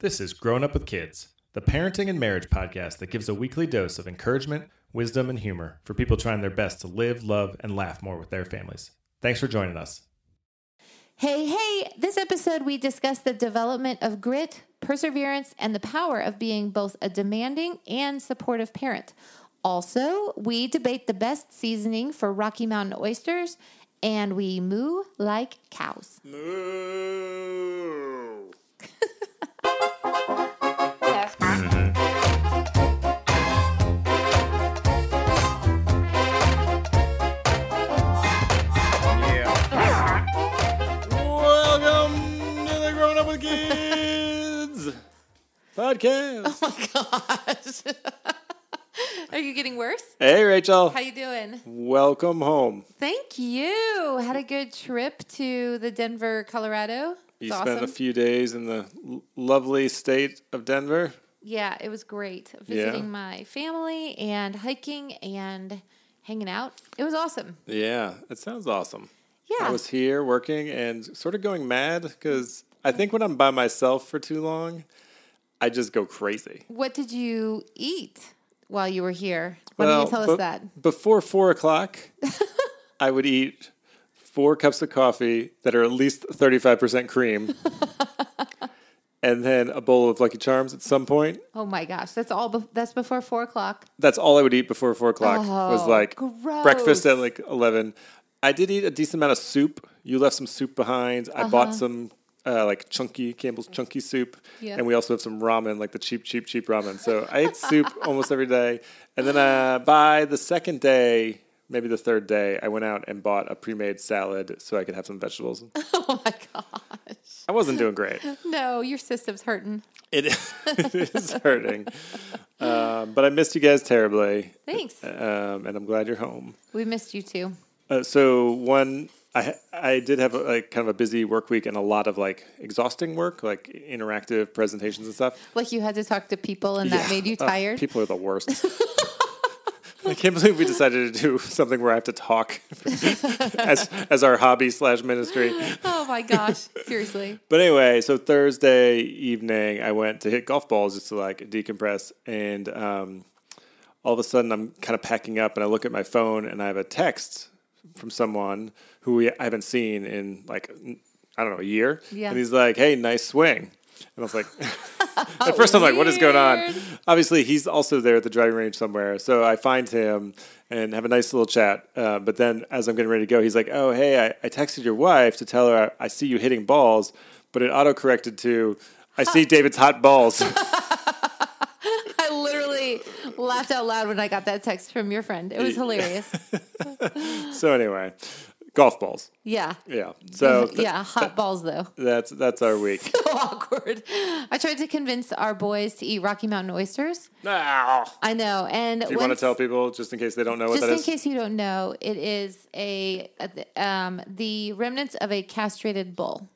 This is Grown Up with Kids, the parenting and marriage podcast that gives a weekly dose of encouragement, wisdom, and humor for people trying their best to live, love, and laugh more with their families. Thanks for joining us. Hey, hey, this episode we discuss the development of grit, perseverance, and the power of being both a demanding and supportive parent. Also, we debate the best seasoning for Rocky Mountain oysters, and we moo like cows. Moo. podcast. Oh Gosh. Are you getting worse? Hey, Rachel. How you doing? Welcome home. Thank you. Had a good trip to the Denver, Colorado. You It's spent a few days in the lovely state of Denver. Yeah, it was great visiting my family and hiking and hanging out. It was awesome. Yeah, it sounds awesome. Yeah. I was here working and sort of going mad because I think when I'm by myself for too long, I just go crazy. What did you eat while you were here? Why don't you tell us that? Before four o'clock, I would eat four cups of coffee that are at least 35% cream. and then a bowl of Lucky Charms at some point. Oh my gosh, that's all. Be- that's before four o'clock. That's all I would eat before four o'clock was Oh, like breakfast at like 11. I did eat a decent amount of soup. You left some soup behind. I bought uh-huh. some uh, like chunky Campbell's chunky soup, Yeah. and we also have some ramen, like the cheap, cheap, cheap ramen. So I ate soup almost every day, and then uh, by the second day, maybe the third day, I went out and bought a pre-made salad so I could have some vegetables. Oh my gosh. I wasn't doing great. No, your system's hurting. It, it is hurting, um, but I missed you guys terribly, Thanks. um, and I'm glad you're home. We missed you too. Uh, so one, I I did have a, like kind of a busy work week and a lot of like exhausting work, like interactive presentations and stuff. Like you had to talk to people and that made you Uh, tired. people are the worst. I can't believe we decided to do something where I have to talk as as our hobby slash ministry. oh my gosh. Seriously. But anyway, so Thursday evening, I went to hit golf balls just to like decompress, and um, all of a sudden, I'm kind of packing up, and I look at my phone, and I have a text from someone who we, I haven't seen in like I don't know a year, Yeah. and he's like, "Hey, nice swing." And I was like, at first I'm like, what is going on? Obviously, he's also there at the driving range somewhere. So I find him and have a nice little chat. Uh, but then as I'm getting ready to go, he's like, oh, hey, I, I texted your wife to tell her I, I see you hitting balls, but it auto corrected to, I see David's hot balls. Laughed out loud when I got that text from your friend. It was hilarious. so anyway, golf balls. Yeah. Yeah. So th- yeah, hot balls though. that's that's our week. So awkward. I tried to convince our boys to eat Rocky Mountain oysters. No. I know, and do you want to tell people just in case they don't know what just in case you don't know, it is a um, the remnants of a castrated bull.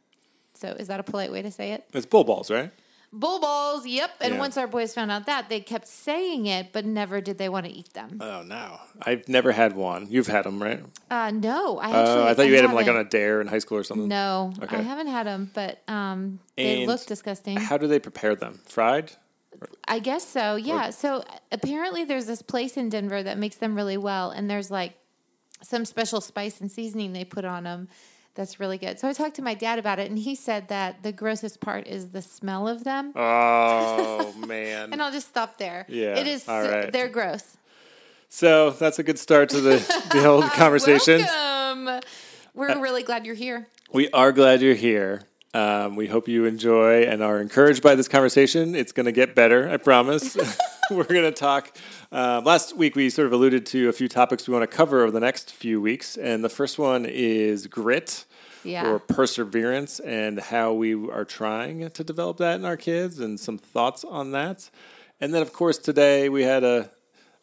So is that a polite way to say it? It's bull balls, right? Bull balls. Yep. And Yeah. once our boys found out that, they kept saying it, but never did they want to eat them. Oh no, I've never had one. You've had them, right? Uh, no, I actually. Oh, I thought you ate them like on haven't. a dare in high school or something. No, Okay. I haven't had them, but um, they And look disgusting. How do they prepare them? Fried? I guess so. Yeah. So apparently, there's this place in Denver that makes them really well, and there's like some special spice and seasoning they put on them that's really good. So I talked to my dad about it, and he said that the grossest part is the smell of them. Oh man. And I'll just stop there. Yeah, It is. all right. They're gross. so that's a good start to the, the old conversation. Welcome. We're Uh, really glad you're here. We are glad you're here. Um, we hope you enjoy and are encouraged by this conversation. It's going to get better, I promise. We're going to talk. Um, last week, we sort of alluded to a few topics we want to cover over the next few weeks. And the first one is grit Yeah. or perseverance and how we are trying to develop that in our kids and some thoughts on that. And then, of course, today we had a,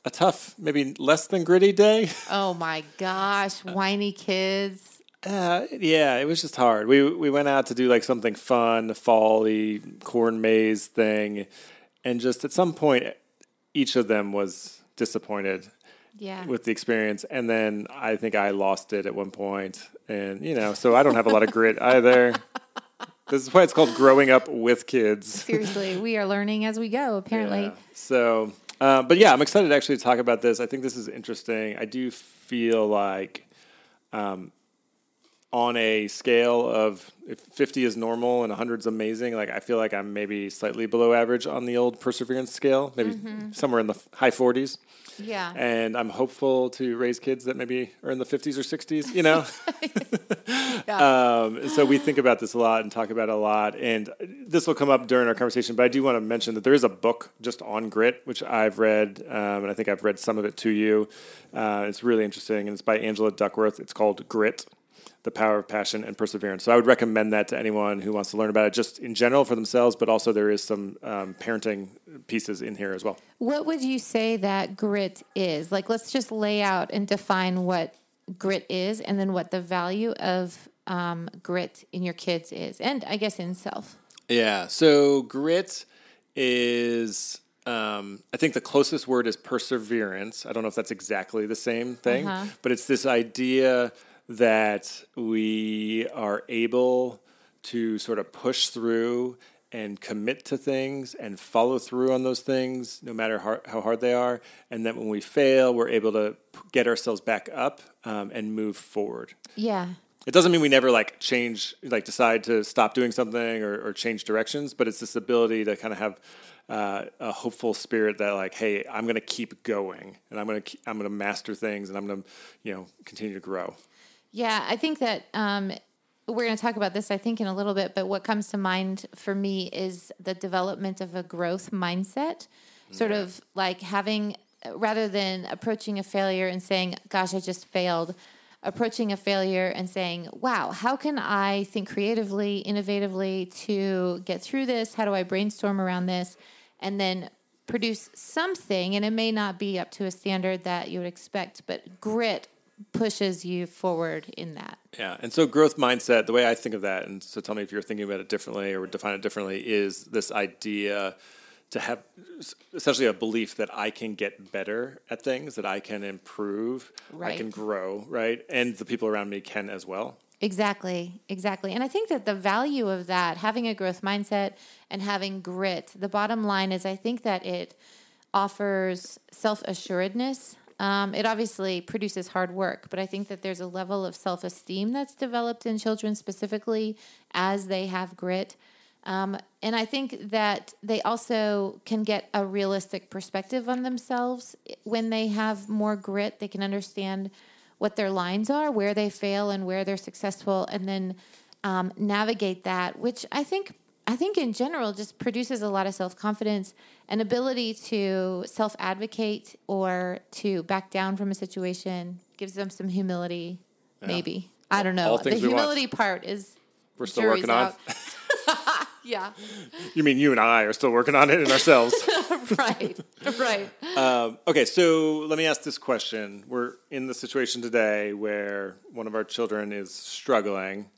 a tough, maybe less than gritty day. Oh my gosh, whiny kids. Uh, yeah, it was just hard. We we went out to do like something fun, fall-y corn maze thing, and just at some point, each of them was disappointed Yeah. with the experience, and then I think I lost it at one point, and you know, so I don't have a lot of grit either. This is why it's called growing up with kids. Seriously, we are learning as we go, apparently. Yeah. So, uh, but yeah, I'm excited to actually talk about this. I think this is interesting. I do feel like, um, on a scale of if 50 is normal and 100 is amazing, like I feel like I'm maybe slightly below average on the old perseverance scale, maybe somewhere in the high 40s. Yeah. And I'm hopeful to raise kids that maybe are in the 50s or 60s, you know? um, so we think about this a lot and talk about it a lot. And this will come up during our conversation, but I do want to mention that there is a book just on grit, which I've read, um, and I think I've read some of it to you. Uh, it's really interesting, and it's by Angela Duckworth. It's called Grit the power of passion and perseverance. So I would recommend that to anyone who wants to learn about it, just in general for themselves, but also there is some um, parenting pieces in here as well. What would you say that grit is? Like, let's just lay out and define what grit is, and then what the value of um, grit in your kids is, and I guess in self. Yeah. So grit is. Um, I think the closest word is perseverance. I don't know if that's exactly the same thing, Uh-huh. but it's this idea that we are able to sort of push through and commit to things and follow through on those things, no matter how, how hard they are. And that when we fail, we're able to p- get ourselves back up um, and move forward. Yeah. It doesn't mean we never like change, like decide to stop doing something or, or change directions, but it's this ability to kind of have uh, a hopeful spirit that like, hey, I'm going to keep going and I'm going to I'm going to master things and I'm going to you know continue to grow. Yeah, I think that um, we're going to talk about this, I think, in a little bit. But what comes to mind for me is the development of a growth mindset, sort of like having, rather than approaching a failure and saying, gosh, I just failed, approaching a failure and saying, wow, how can I think creatively, innovatively to get through this? How do I brainstorm around this? And then produce something, and it may not be up to a standard that you would expect, but grit pushes you forward in that. Yeah, and so growth mindset, the way I think of that, and so tell me if you're thinking about it differently or define it differently, is this idea to have essentially a belief that I can get better at things, that I can improve, I can grow, right, and the people around me can as well. Exactly, exactly. And I think that the value of that, having a growth mindset and having grit, the bottom line is I think that it offers self assuredness. Um, it obviously produces hard work, but I think that there's a level of self esteem that's developed in children specifically as they have grit. Um, and I think that they also can get a realistic perspective on themselves when they have more grit. They can understand what their lines are, where they fail, and where they're successful, and then um, navigate that. Which I think, I think in general, just produces a lot of self confidence and ability to self advocate or to back down from a situation. Gives them some humility, maybe. I don't know. The we want. humility part is We're still working on. yeah. You mean you and I are still working on it in ourselves? right. Right. Um, okay, so let me ask this question. We're in the situation today where one of our children is struggling.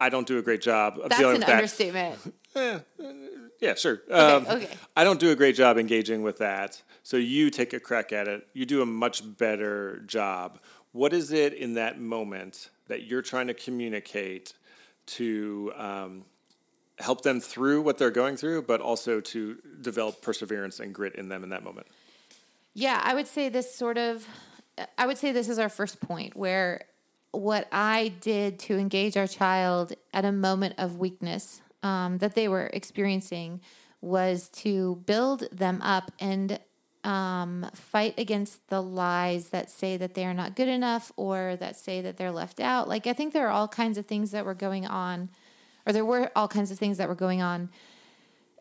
I don't do a great job of That's dealing an with that. understatement. Yeah, sure. Um, okay. I don't do a great job engaging with that. So you take a crack at it. You do a much better job. What is it in that moment that you're trying to communicate to um, help them through what they're going through, but also to develop perseverance and grit in them in that moment? Yeah, I would say this sort of, I would say this is our first point where what I did to engage our child at a moment of weakness um, that they were experiencing was to build them up and um, fight against the lies that say that they are not good enough or that say that they're left out. Like, I think there are all kinds of things that were going on, or there were all kinds of things that were going on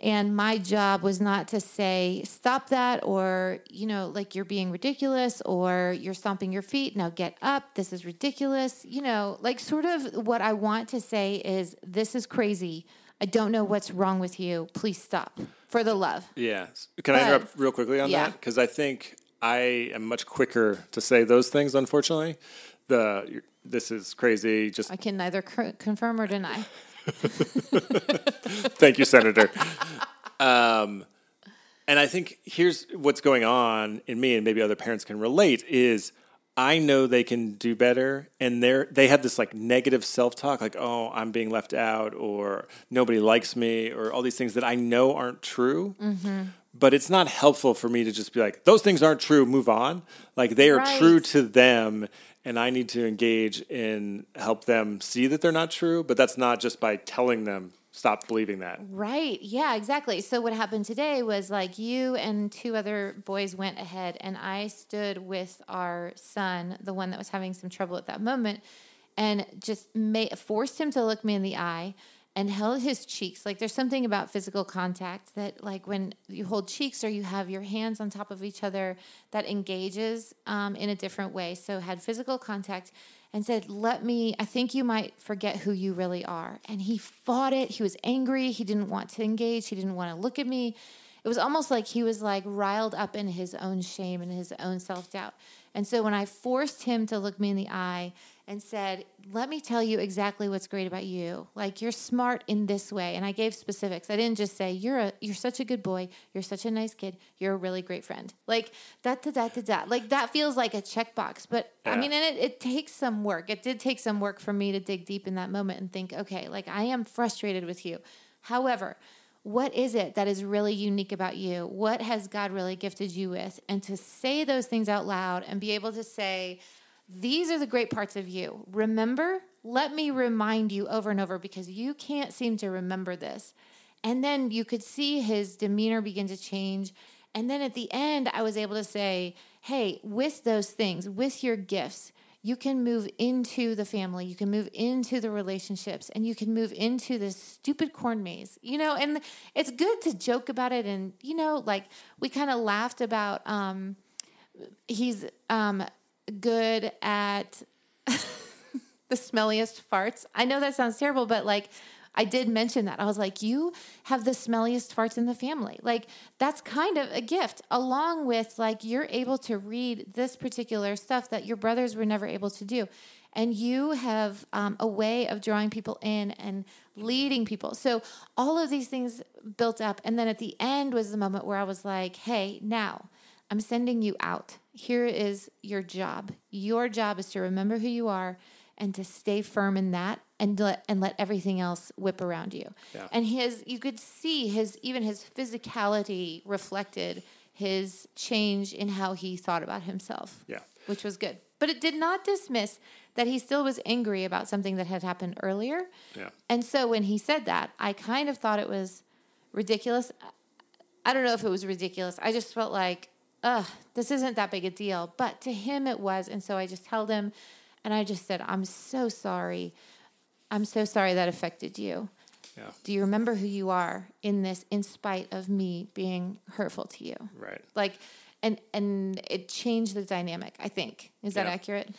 and my job was not to say, stop that, or, you know, like you're being ridiculous, or you're stomping your feet. Now get up. This is ridiculous. You know, like sort of what I want to say is, this is crazy. I don't know what's wrong with you. Please stop for the love. Yeah. Can I interrupt real quickly on Yeah. that? Because I think I am much quicker to say those things. Unfortunately, the this is crazy. Just I can neither c- confirm or deny. thank you, Senator. um, and I think here's what's going on in me, and maybe other parents can relate. Is I know they can do better, and they're they have this like negative self talk, like oh I'm being left out, or nobody likes me, or all these things that I know aren't true. But it's not helpful for me to just be like those things aren't true. Move on. Like they are Right. true to them, and I need to engage in help them see that they're not true. But that's not just by telling them stop believing that. Right. Yeah, exactly. So what happened today was like you and two other boys went ahead and I stood with our son, the one that was having some trouble at that moment, and just made, forced him to look me in the eye and held his cheeks. Like there's something about physical contact that like when you hold cheeks or you have your hands on top of each other that engages um, in a different way. So had physical contact and said, Let me, I think you might forget who you really are. And he fought it. He was angry. He didn't want to engage. He didn't want to look at me. It was almost like he was like riled up in his own shame and his own self doubt. And so when I forced him to look me in the eye and said, Let me tell you exactly what's great about you. Like you're smart in this way. And I gave specifics. I didn't just say, You're a you're such a good boy, you're such a nice kid, you're a really great friend. Like that da da da da. Like that feels like a checkbox. But I mean, and it, it takes some work. It did take some work for me to dig deep in that moment and think, okay, like I am frustrated with you. However, what is it that is really unique about you? What has God really gifted you with? And to say those things out loud and be able to say, these are the great parts of you. Remember, let me remind you over and over because you can't seem to remember this. And then you could see his demeanor begin to change. And then at the end, I was able to say, hey, with those things, with your gifts, you can move into the family, you can move into the relationships, and you can move into this stupid corn maze, you know. And it's good to joke about it, and you know, like we kind of laughed about. Um, he's um, good at the smelliest farts. I know that sounds terrible, but like I did mention that. I was like, you have the smelliest farts in the family. Like that's kind of a gift, along with like you're able to read this particular stuff that your brothers were never able to do. And you have um, a way of drawing people in and leading people. So all of these things built up. And then at the end was the moment where I was like, hey, now I'm sending you out. Here is your job. Your job is to remember who you are and to stay firm in that and let and let everything else whip around you. Yeah. And his you could see his even his physicality reflected his change in how he thought about himself. Yeah. Which was good. But it did not dismiss that he still was angry about something that had happened earlier. Yeah. And so when he said that, I kind of thought it was ridiculous. I don't know if it was ridiculous. I just felt like, ugh, this isn't that big a deal. But to him, it was. And so I just held him and I just said, I'm so sorry. I'm so sorry that affected you. Yeah. Do you remember who you are in this, in spite of me being hurtful to you? Right. Like, and and it changed the dynamic. I think is that Yeah. accurate?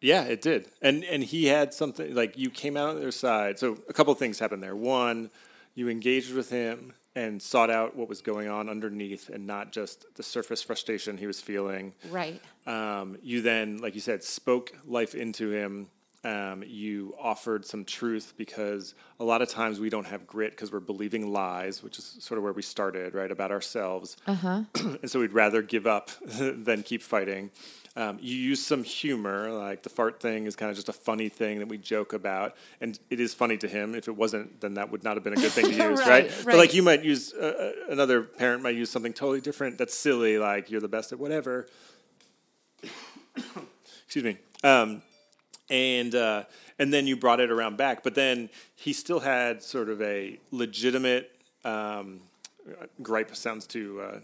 Yeah, it did. And and he had something like you came out on the other side. So a couple of things happened there. One, you engaged with him and sought out what was going on underneath and not just the surface frustration he was feeling. Right. Um, you then, like you said, spoke life into him. Um, you offered some truth because a lot of times we don't have grit because we're believing lies, which is sort of where we started, right, about ourselves. Uh-huh. and so we'd rather give up than keep fighting. Um, you use some humor, like the fart thing is kind of just a funny thing that we joke about, and it is funny to him. If it wasn't, then that would not have been a good thing to use, Right, right? But like you might use uh, uh, another parent might use something totally different that's silly, like you're the best at whatever. Excuse me. Um, and uh, and then you brought it around back, but then he still had sort of a legitimate um, gripe. Sounds too uh,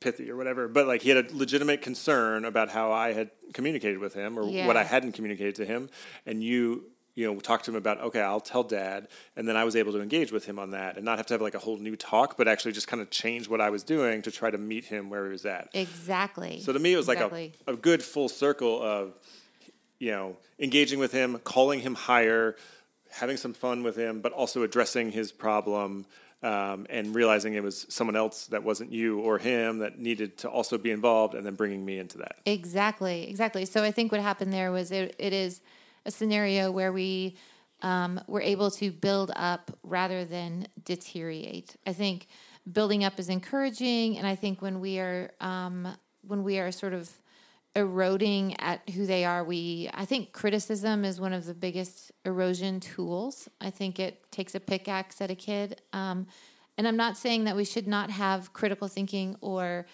pithy or whatever, but like he had a legitimate concern about how I had communicated with him or what I hadn't communicated to him, and you. You know, talked to him about okay, I'll tell dad, and then I was able to engage with him on that, and not have to have like a whole new talk, but actually just kind of change what I was doing to try to meet him where he was at. Exactly. So to me, it was Exactly. like a, a good full circle of, you know, engaging with him, calling him higher, having some fun with him, but also addressing his problem um, and realizing it was someone else that wasn't you or him that needed to also be involved, and then bringing me into that. Exactly, exactly. So I think what happened there was it, it is a scenario where we um, were able to build up rather than deteriorate. I think building up is encouraging, and I think when we are um, when we are sort of eroding at who they are. We, I think criticism is one of the biggest erosion tools. I think it takes a pickaxe at a kid. Um, and I'm not saying that we should not have critical thinking or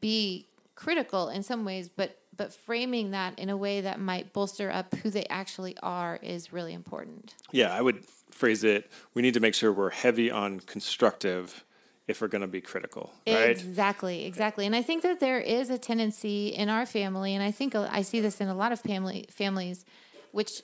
be critical in some ways, but but framing that in a way that might bolster up who they actually are is really important. Yeah, I would phrase it. We need to make sure we're heavy on constructive if we're going to be critical, right? Exactly, exactly. And I think that there is a tendency in our family, and I think I see this in a lot of family families, which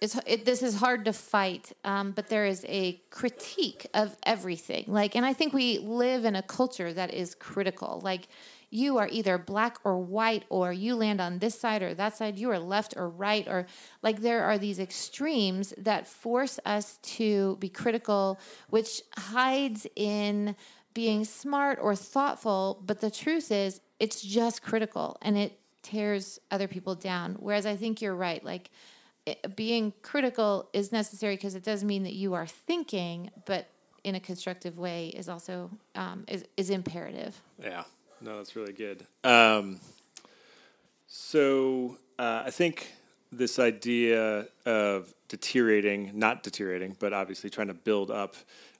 is it, this is hard to fight, um, but there is a critique of everything. Like, and I think we live in a culture that is critical. Like, you are either black or white, or you land on this side or that side, you are left or right, or like there are these extremes that force us to be critical, which hides in being smart or thoughtful. But the truth is, it's just critical and it tears other people down. Whereas I think you're right. Like, it, being critical is necessary because it does mean that you are thinking, but in a constructive way is also um, is, is imperative. Yeah. No, that's really good. Um, so uh, I think this idea of deteriorating, not deteriorating, but obviously trying to build up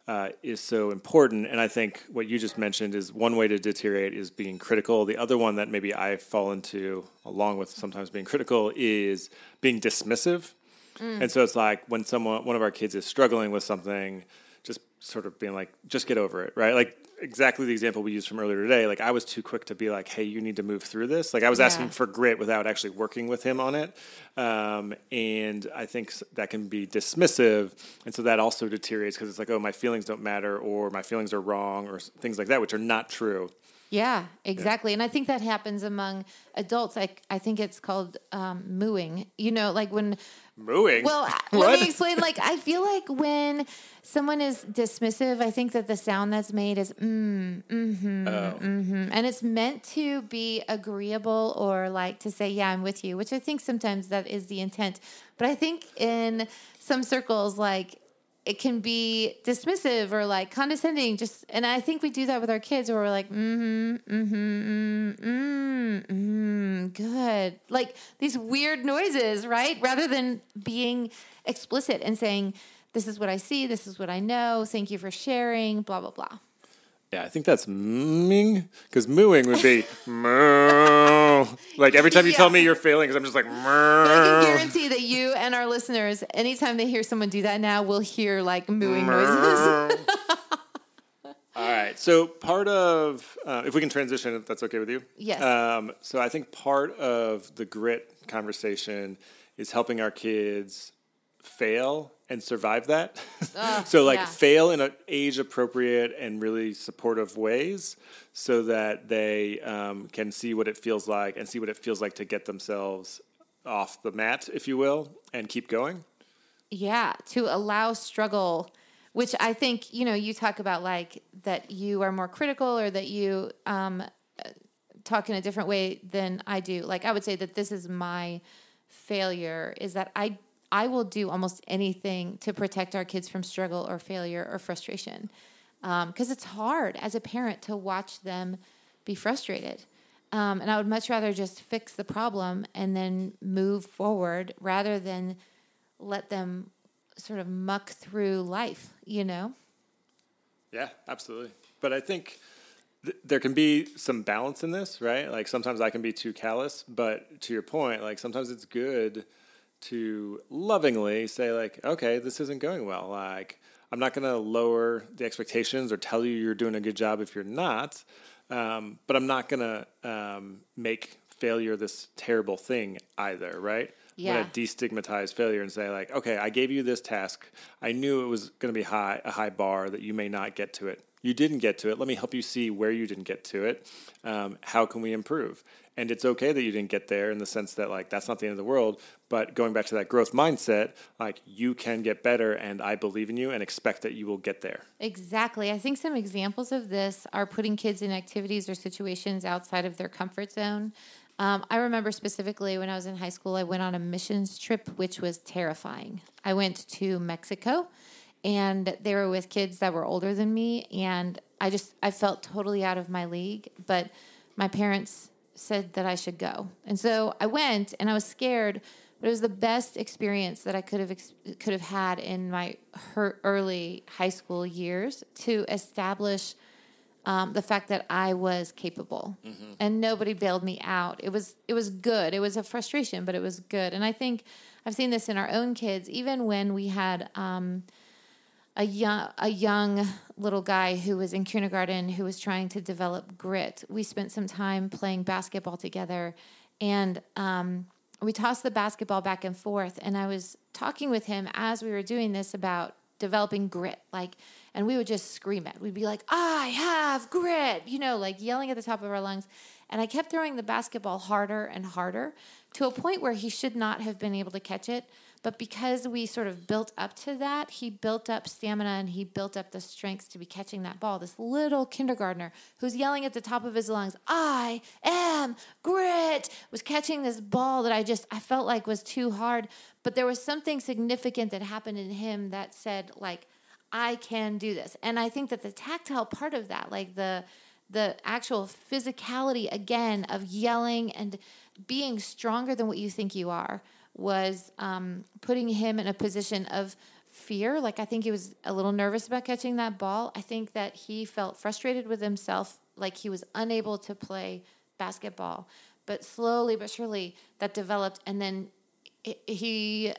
uh, is so important. And I think what you just mentioned is one way to deteriorate is being critical. The other one that maybe I fall into, along with sometimes being critical, is being dismissive. Mm. And so it's like when someone, one of our kids is struggling with something, sort of being like, just get over it, right? Like exactly the example we used from earlier today. Like I was too quick to be like, "Hey, you need to move through this." Like I was yeah. asking for grit without actually working with him on it, um, and I think that can be dismissive, and so that also deteriorates because it's like, "Oh, my feelings don't matter," or "My feelings are wrong," or things like that, which are not true. Yeah, exactly. Yeah. And I think that happens among adults. Like I think it's called um, mooing. You know, like when mooing. Well, let me explain. Like I feel like when someone is dismissive, I think that the sound that's made is mm, mm-hmm, oh. mm-hmm, and it's meant to be agreeable or like to say, "Yeah, I'm with you," which I think sometimes that is the intent. But I think in some circles, like it can be dismissive or like condescending just and i think we do that with our kids where we're like mm-hmm mm-hmm mm-hmm, mm-hmm good. Like these weird noises right? Rather than being explicit and saying this is what i see this is what i know thank you for sharing blah blah blah. Yeah, I think that's mooing because mooing would be moo. Like every time you yeah. tell me you're failing, because I'm just like. I can guarantee that you and our listeners, anytime they hear someone do that now, will hear like mooing noises. All right. So part of, uh, if we can transition, if that's okay with you. Yes. Um, so I think part of the grit conversation is helping our kids fail and survive that. So like yeah. fail in an age appropriate and really supportive ways so that they um, can see what it feels like and see what it feels like to get themselves off the mat, if you will, and keep going. Yeah, to allow struggle, which I think, you know, you talk about like that you are more critical or that you um, talk in a different way than I do. Like I would say that this is my failure is that I I will do almost anything to protect our kids from struggle or failure or frustration. Because um, it's hard as a parent to watch them be frustrated. Um, and I would much rather just fix the problem and then move forward rather than let them sort of muck through life, you know? Yeah, absolutely. But I think th- there can be some balance in this, right? Like sometimes I can be too callous, but to your point, like sometimes it's good to lovingly say like, okay, this isn't going well. Like, I'm not going to lower the expectations or tell you you're doing a good job if you're not, um, but I'm not going to um, make failure this terrible thing either, right? Yeah. I'm going to destigmatize failure and say like, okay, I gave you this task. I knew it was going to be high, a high bar that you may not get to it. You didn't get to it. Let me help you see where you didn't get to it. Um, how can we improve? and it's okay that you didn't get there in the sense that like that's not the end of the world but going back to that growth mindset like you can get better and i believe in you and expect that you will get there exactly i think some examples of this are putting kids in activities or situations outside of their comfort zone um, i remember specifically when i was in high school i went on a missions trip which was terrifying i went to mexico and they were with kids that were older than me and i just i felt totally out of my league but my parents said that I should go. And so I went and I was scared, but it was the best experience that I could have could have had in my her early high school years to establish um, the fact that I was capable, and nobody bailed me out. It was it was good. It was a frustration, but it was good. And I think I've seen this in our own kids, even when we had. Um, a young a young little guy who was in kindergarten who was trying to develop grit. We spent some time playing basketball together, and um, we tossed the basketball back and forth. And I was talking with him as we were doing this about developing grit, like, and we would just scream it. We'd be like, "I have grit," you know, like yelling at the top of our lungs. And I kept throwing the basketball harder and harder to a point where he should not have been able to catch it. But because we sort of built up to that, he built up stamina and he built up the strength to be catching that ball. This little kindergartner who's yelling at the top of his lungs, I am grit, was catching this ball that I just, I felt like was too hard. But there was something significant that happened in him that said, like, I can do this. And I think that the tactile part of that, like the, the actual physicality again of yelling and being stronger than what you think you are was um, putting him in a position of fear. Like, I think he was a little nervous about catching that ball. I think that he felt frustrated with himself, like he was unable to play basketball. But slowly but surely that developed. And then he,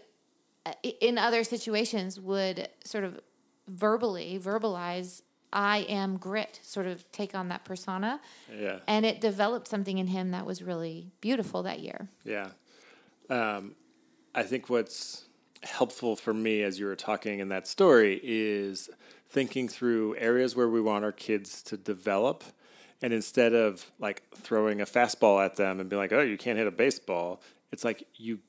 in other situations, would sort of verbally verbalize I am grit, sort of take on that persona. Yeah. And it developed something in him that was really beautiful that year. Yeah. Um, I think what's helpful for me as you were talking in that story is thinking through areas where we want our kids to develop. And instead of like throwing a fastball at them and being like, oh, you can't hit a baseball, it's like you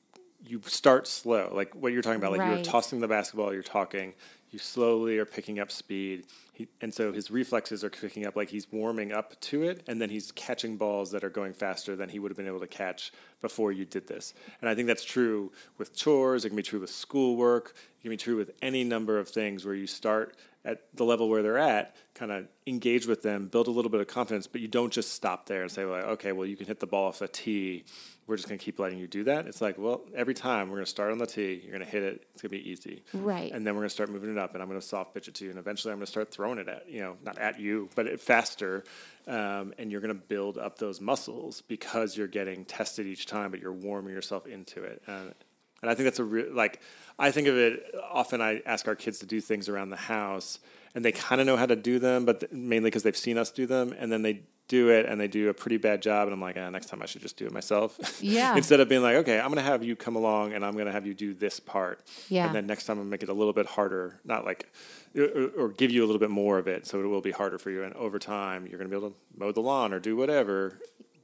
you start slow. Like what you're talking about, like you're tossing the basketball, you're talking, you slowly are picking up speed. He, and so his reflexes are picking up like he's warming up to it, and then he's catching balls that are going faster than he would have been able to catch before you did this. And I think that's true with chores, it can be true with schoolwork, it can be true with any number of things where you start at the level where they're at, kind of engage with them, build a little bit of confidence, but you don't just stop there and say, like, okay, well, you can hit the ball off the tee. We're just going to keep letting you do that. It's like, well, every time we're going to start on the tee, you're going to hit it. It's going to be easy. Right. And then we're going to start moving it up, and I'm going to soft pitch it to you, and eventually I'm going to start throwing it at you know, not at you, but it faster. Um, and you're going to build up those muscles because you're getting tested each time, but you're warming yourself into it. And, and I think that's a real like I think of it often. I ask our kids to do things around the house, and they kind of know how to do them, but th- mainly because they've seen us do them, and then they do it and they do a pretty bad job, and I'm like, ah, next time I should just do it myself. Yeah. Instead of being like, okay, I'm going to have you come along, and I'm going to have you do this part. Yeah. And then next time I'm going to make it a little bit harder, not like, or, or give you a little bit more of it, so it will be harder for you. And over time, you're going to be able to mow the lawn or do whatever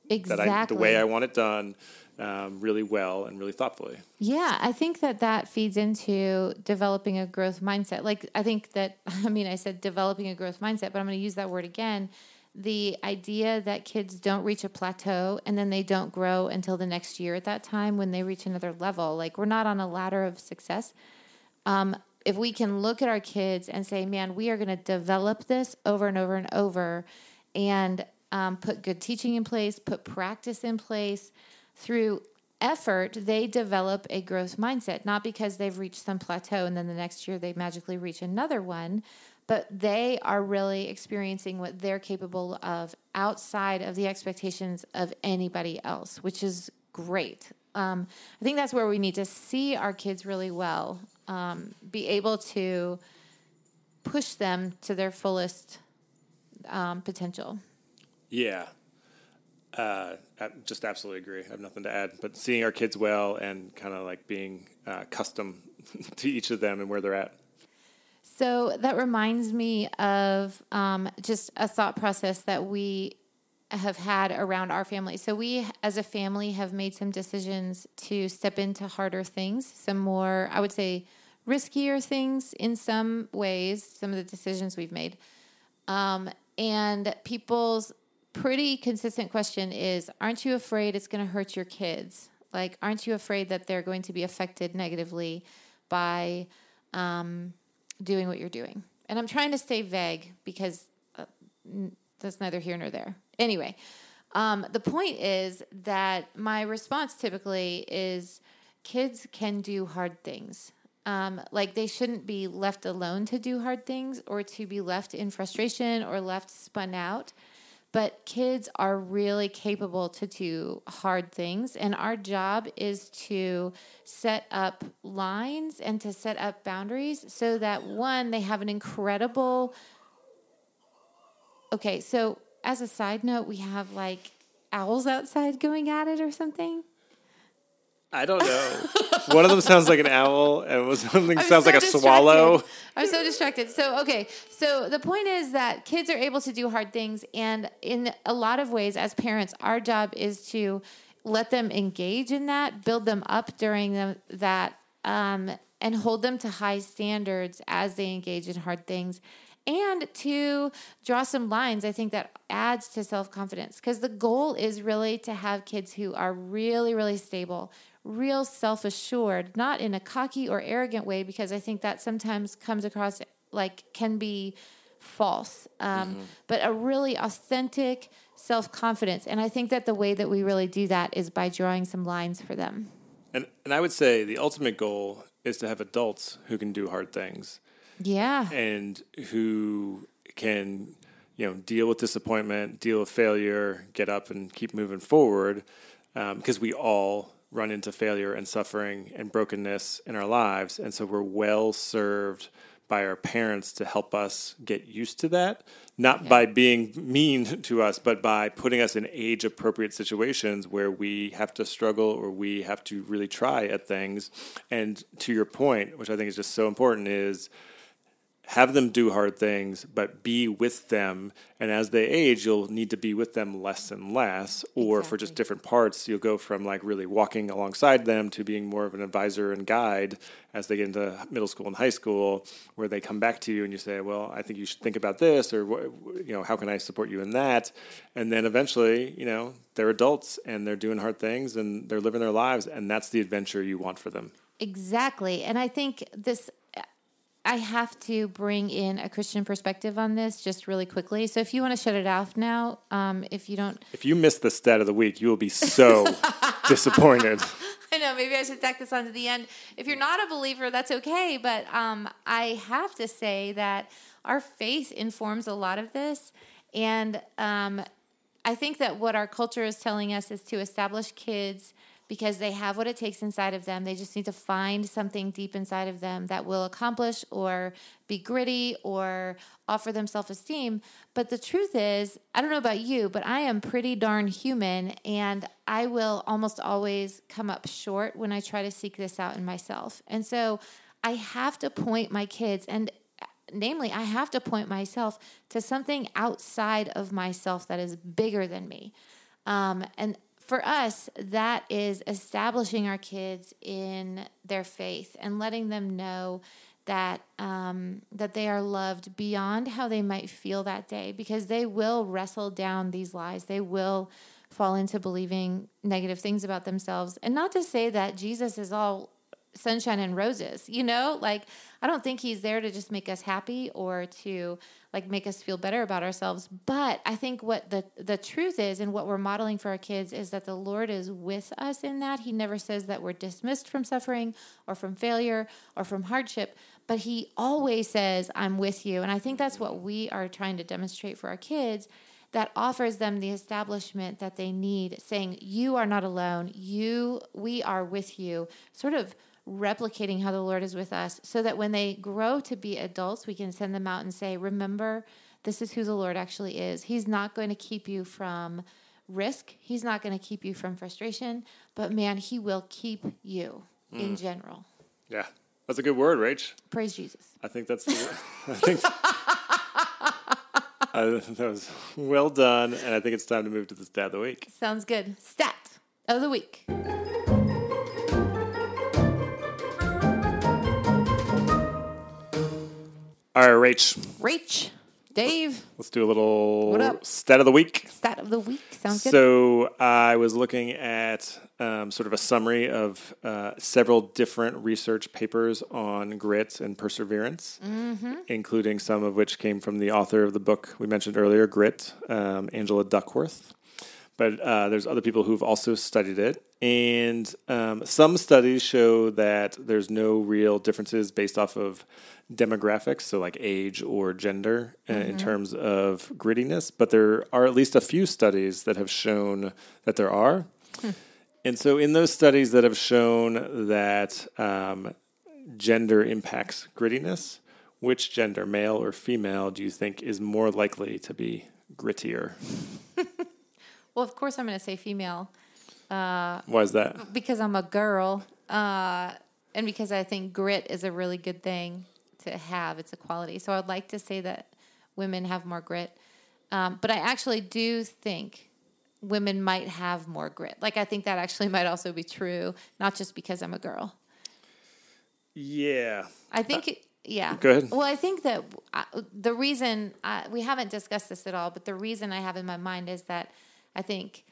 Exactly. that I, the way I want it done, um, really well and really thoughtfully. Yeah, I think that that feeds into developing a growth mindset. Like, I think that, I mean, I said developing a growth mindset, but I'm going to use that word again. The idea that kids don't reach a plateau and then they don't grow until the next year at that time when they reach another level. Like, we're not on a ladder of success. Um, if we can look at our kids and say, man, we are going to develop this over and over and over and um, put good teaching in place, put practice in place through effort, they develop a growth mindset, not because they've reached some plateau and then the next year they magically reach another one, but they are really experiencing what they're capable of outside of the expectations of anybody else, which is great. Um, I think that's where we need to see our kids really well, um, be able to push them to their fullest um, potential. Yeah. Uh, I just absolutely agree. I have nothing to add. But seeing our kids well and kind of like being uh, custom to each of them and where they're at. So that reminds me of um, just a thought process that we have had around our family. So we, as a family, have made some decisions to step into harder things, some more, I would say, riskier things in some ways. Some of the decisions we've made, um, and people's pretty consistent question is, "Aren't you afraid it's going to hurt your kids? Like, aren't you afraid that they're going to be affected negatively by?" Um, doing what you're doing. And I'm trying to stay vague because uh, that's neither here nor there. Anyway, Um, the point is that my response typically is kids can do hard things. Um, like they shouldn't be left alone to do hard things or to be left in frustration or left spun out. But kids are really capable to do hard things. And our job is to set up lines and to set up boundaries so that one, they have an incredible. Okay, so as a side note, we have like owls outside going at it or something. I don't know. One of them sounds like an owl, and something I'm sounds so like a distracted. swallow. I'm so distracted. So, okay. So, the point is that kids are able to do hard things. And in a lot of ways, as parents, our job is to let them engage in that, build them up during the, that, um, and hold them to high standards as they engage in hard things. And to draw some lines, I think that adds to self confidence because the goal is really to have kids who are really, really stable, real self assured, not in a cocky or arrogant way, because I think that sometimes comes across like can be false, um, but a really authentic self confidence. And I think that the way that we really do that is by drawing some lines for them. And and I would say the ultimate goal is to have adults who can do hard things Yeah. and who can you know deal with disappointment, deal with failure, get up and keep moving forward. Because we all run into failure and suffering and brokenness in our lives, and so we're well served by our parents to help us get used to that. Not by being mean to us, but by putting us in age appropriate situations where we have to struggle or we have to really try at things. And to your point, which I think is just so important, is have them do hard things, but be with them. And as they age, you'll need to be with them less and less. Or for just different parts, you'll go from like really walking alongside them to being more of an advisor and guide as they get into middle school and high school, where they come back to you and you say, "Well, I think you should think about this," or you know, "How can I support you in that?" And then eventually, you know, they're adults and they're doing hard things and they're living their lives, and that's the adventure you want for them. Exactly. And I think this, I have to bring in a Christian perspective on this just really quickly. So if you want to shut it off now, um, if you don't, If you miss the stat of the week, you will be so disappointed. I know maybe I should tack this on to the end. If you're not a believer, that's okay. But um, I have to say that our faith informs a lot of this. And um, I think that what our culture is telling us is to establish kids because they have what it takes inside of them. They just need to find something deep inside of them that will accomplish or be gritty or offer them self esteem. But the truth is, I don't know about you, but I am pretty darn human and I will almost always come up short when I try to seek this out in myself. And so I have to point my kids and namely i have to point myself to something outside of myself that is bigger than me um, and for us that is establishing our kids in their faith and letting them know that um, that they are loved beyond how they might feel that day because they will wrestle down these lies. They will fall into believing negative things about themselves. And not to say that jesus is all sunshine and roses you know? Like i don't think he's there to just make us happy or to like make us feel better about ourselves. But i think what the the truth is and what we're modeling for our kids is that the lord is with us in that. He never says that we're dismissed from suffering or from failure or from hardship but he always says i'm with you. And i think that's what we are trying to demonstrate for our kids that offers them the establishment that they need saying you are not alone. You we are with you. Sort of replicating how the lord is with us so that when they grow to be adults we can send them out and say remember this is who the lord actually is he's not going to keep you from risk he's not going to keep you from frustration but man he will keep you in mm. general Yeah, that's a good word, Rach. praise jesus I think that's the. I think. I, that was well done, and I think it's time to move to the stat of the week. sounds good stat of the week All right, Rach, rach dave let's do a little What up? stat of the week. stat of the week sounds good So I was looking at um, sort of a summary of uh, several different research papers on grit and perseverance, Mm-hmm. including some of which came from the author of the book we mentioned earlier, Grit, um, Angela Duckworth. But uh, there's other people who've also studied it. And um, some studies show that there's no real differences based off of demographics, so like age or gender, uh, in terms of grittiness. But there are at least a few studies that have shown that there are. And so, in those studies that have shown that um, gender impacts grittiness, which gender, male or female, do you think is more likely to be grittier? Well, of course, I'm going to say female Why is that? because I'm a girl, uh, and because I think grit is a really good thing to have. It's a quality. So I'd like to say that women have more grit, um, but I actually do think women might have more grit. Like I think that actually might also be true, not just because I'm a girl. Yeah. I think, it, yeah. Go ahead. Well, I think that I, the reason I, we haven't discussed this at all, but the reason I have in my mind is that I think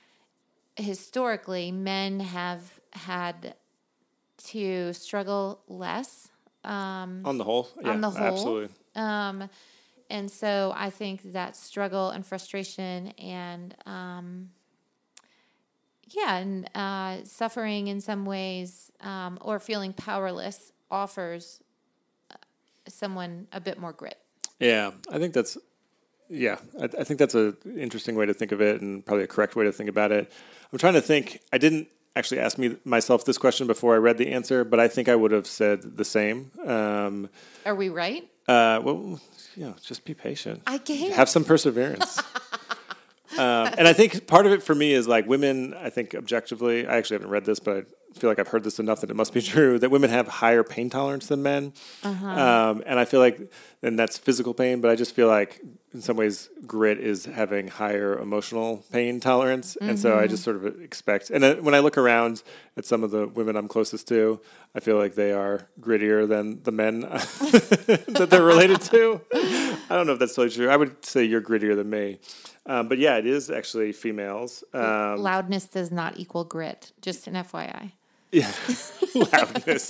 historically men have had to struggle less. Um, On the whole, yeah, on the whole, absolutely. um, and so I think that struggle and frustration and um, yeah, and uh, suffering in some ways um, or feeling powerless offers uh, someone a bit more grit. Yeah, I think that's yeah, I, I think that's a interesting way to think of it, and probably a correct way to think about it. I'm trying to think. I didn't actually ask me myself this question before I read the answer, but I think I would have said the same. Um, Are we right? uh, well, you know, just be patient. I can't. have some perseverance. um, and I think part of it for me is like women. I think objectively, I actually haven't read this, but I feel like I've heard this enough that it must be true that women have higher pain tolerance than men. Um, and I feel like, and that's physical pain, but I just feel like in some ways grit is having higher emotional pain tolerance. And so I just sort of expect, and when I look around at some of the women I'm closest to, I feel like they are grittier than the men that they're related to. I don't know if that's totally true. I would say you're grittier than me. Um, but yeah, it is actually females. Um, Loudness does not equal grit. Just an FYI. yeah, loudness.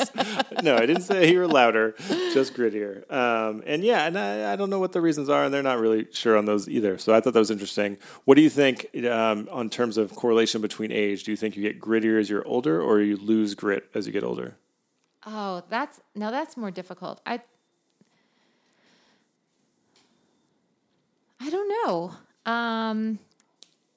no, I didn't say you were louder, just grittier. Um, and yeah, and I, I don't know what the reasons are, and they're not really sure on those either. So I thought that was interesting. What do you think um, on terms of correlation between age? Do you think you get grittier as you're older, or you lose grit as you get older? Oh, that's now that's more difficult. I I don't know. Um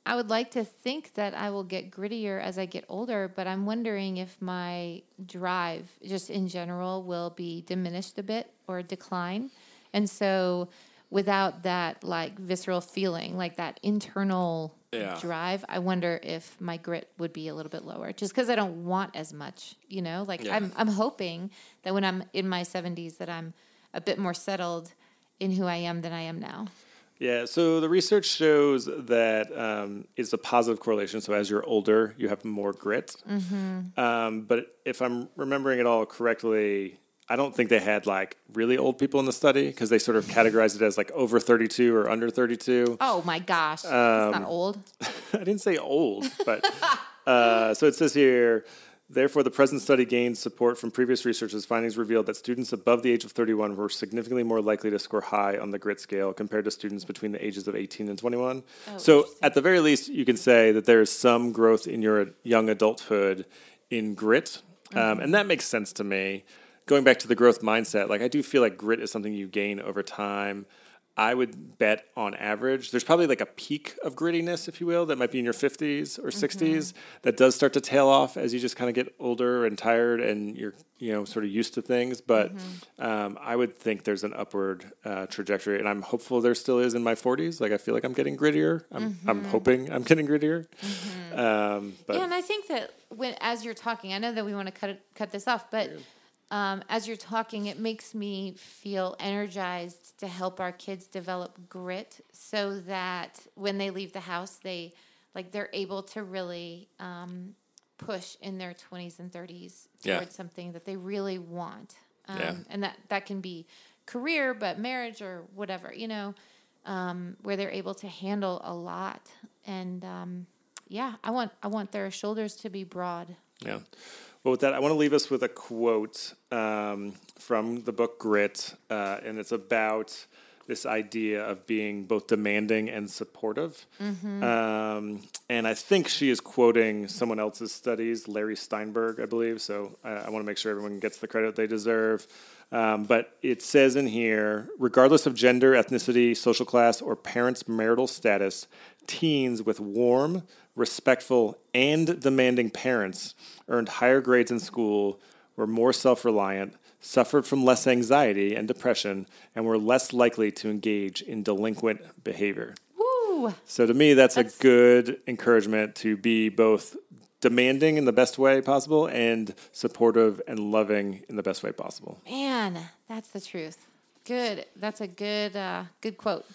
I would like to think that I will get grittier as I get older, but I'm wondering if my drive just in general will be diminished a bit or decline. And so without that like visceral feeling, like that internal Yeah. drive, I wonder if my grit would be a little bit lower just because I don't want as much, you know? Like Yeah. I'm I'm hoping that when I'm in my 70s that I'm a bit more settled in who I am than I am now. Yeah, so the research shows that um, it's a positive correlation. So as you're older, you have more grit. Um, but if I'm remembering it all correctly, I don't think they had like really old people in the study because they sort of categorized it as like over 32 or under 32. Oh my gosh. it's Um, not old. I didn't say old, but uh, so it says here. Therefore, the present study gained support from previous research as findings revealed that students above the age of 31 were significantly more likely to score high on the grit scale compared to students between the ages of 18 and 21. so, at the very least, you can say that there is some growth in your young adulthood in grit, um, and that makes sense to me. Going back to the growth mindset, like I do feel like grit is something you gain over time. I would bet on average, there's probably like a peak of grittiness, if you will, that might be in your 50s or 60s that does start to tail off as you just kind of get older and tired and you're, you know, sort of used to things. But um, I would think there's an upward uh, trajectory, and I'm hopeful there still is in my 40s. Like I feel like I'm getting grittier. I'm, I'm hoping I'm getting grittier. Um, but Yeah, and I think that when as you're talking, I know that we want to cut it, cut this off, but um, as you're talking, it makes me feel energized to help our kids develop grit, so that when they leave the house, they like they're able to really um, push in their 20s and 30s Yeah. towards something that they really want, um, Yeah. and that that can be career, but marriage or whatever, you know, um, where they're able to handle a lot and. Um, yeah, I want I want their shoulders to be broad. Yeah. Well, with that, I want to leave us with a quote um, from the book Grit, uh, and it's about this idea of being both demanding and supportive. Um, and I think she is quoting someone else's studies, Larry Steinberg, I believe. So I, I want to make sure everyone gets the credit they deserve. Um, but it says in here regardless of gender, ethnicity, social class, or parents' marital status, teens with warm, respectful, and demanding parents earned higher grades in school, were more self reliant, suffered from less anxiety and depression, and were less likely to engage in delinquent behavior. Woo! So to me, that's, That's- a good encouragement to be both demanding in the best way possible and supportive and loving in the best way possible. Man, that's the truth. Good. That's a good uh, good quote.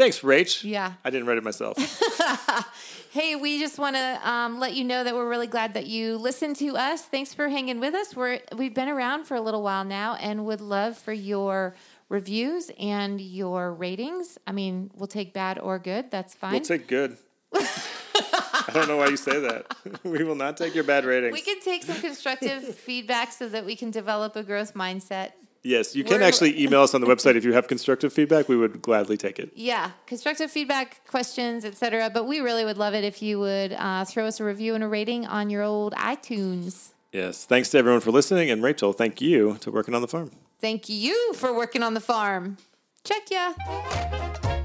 Thanks, Rach. Yeah. I didn't write it myself. Hey, we just want to um, let you know that we're really glad that you listened to us. Thanks for hanging with us. We're we've been around for a little while now, and would love for your reviews and your ratings. I mean, we'll take bad or good. That's fine. we'll take good. I don't know why you say that. we will not take your bad ratings. we can take some constructive feedback so that we can develop a growth mindset. Yes, you can We're- actually email us on the website if you have constructive feedback. We would gladly take it. Yeah, constructive feedback, questions, etc. But we really would love it if you would uh, throw us a review and a rating on your old iTunes. Yes. Thanks to everyone for listening. And Rachel, thank you to working on the farm. Thank you for working on the farm. Check ya.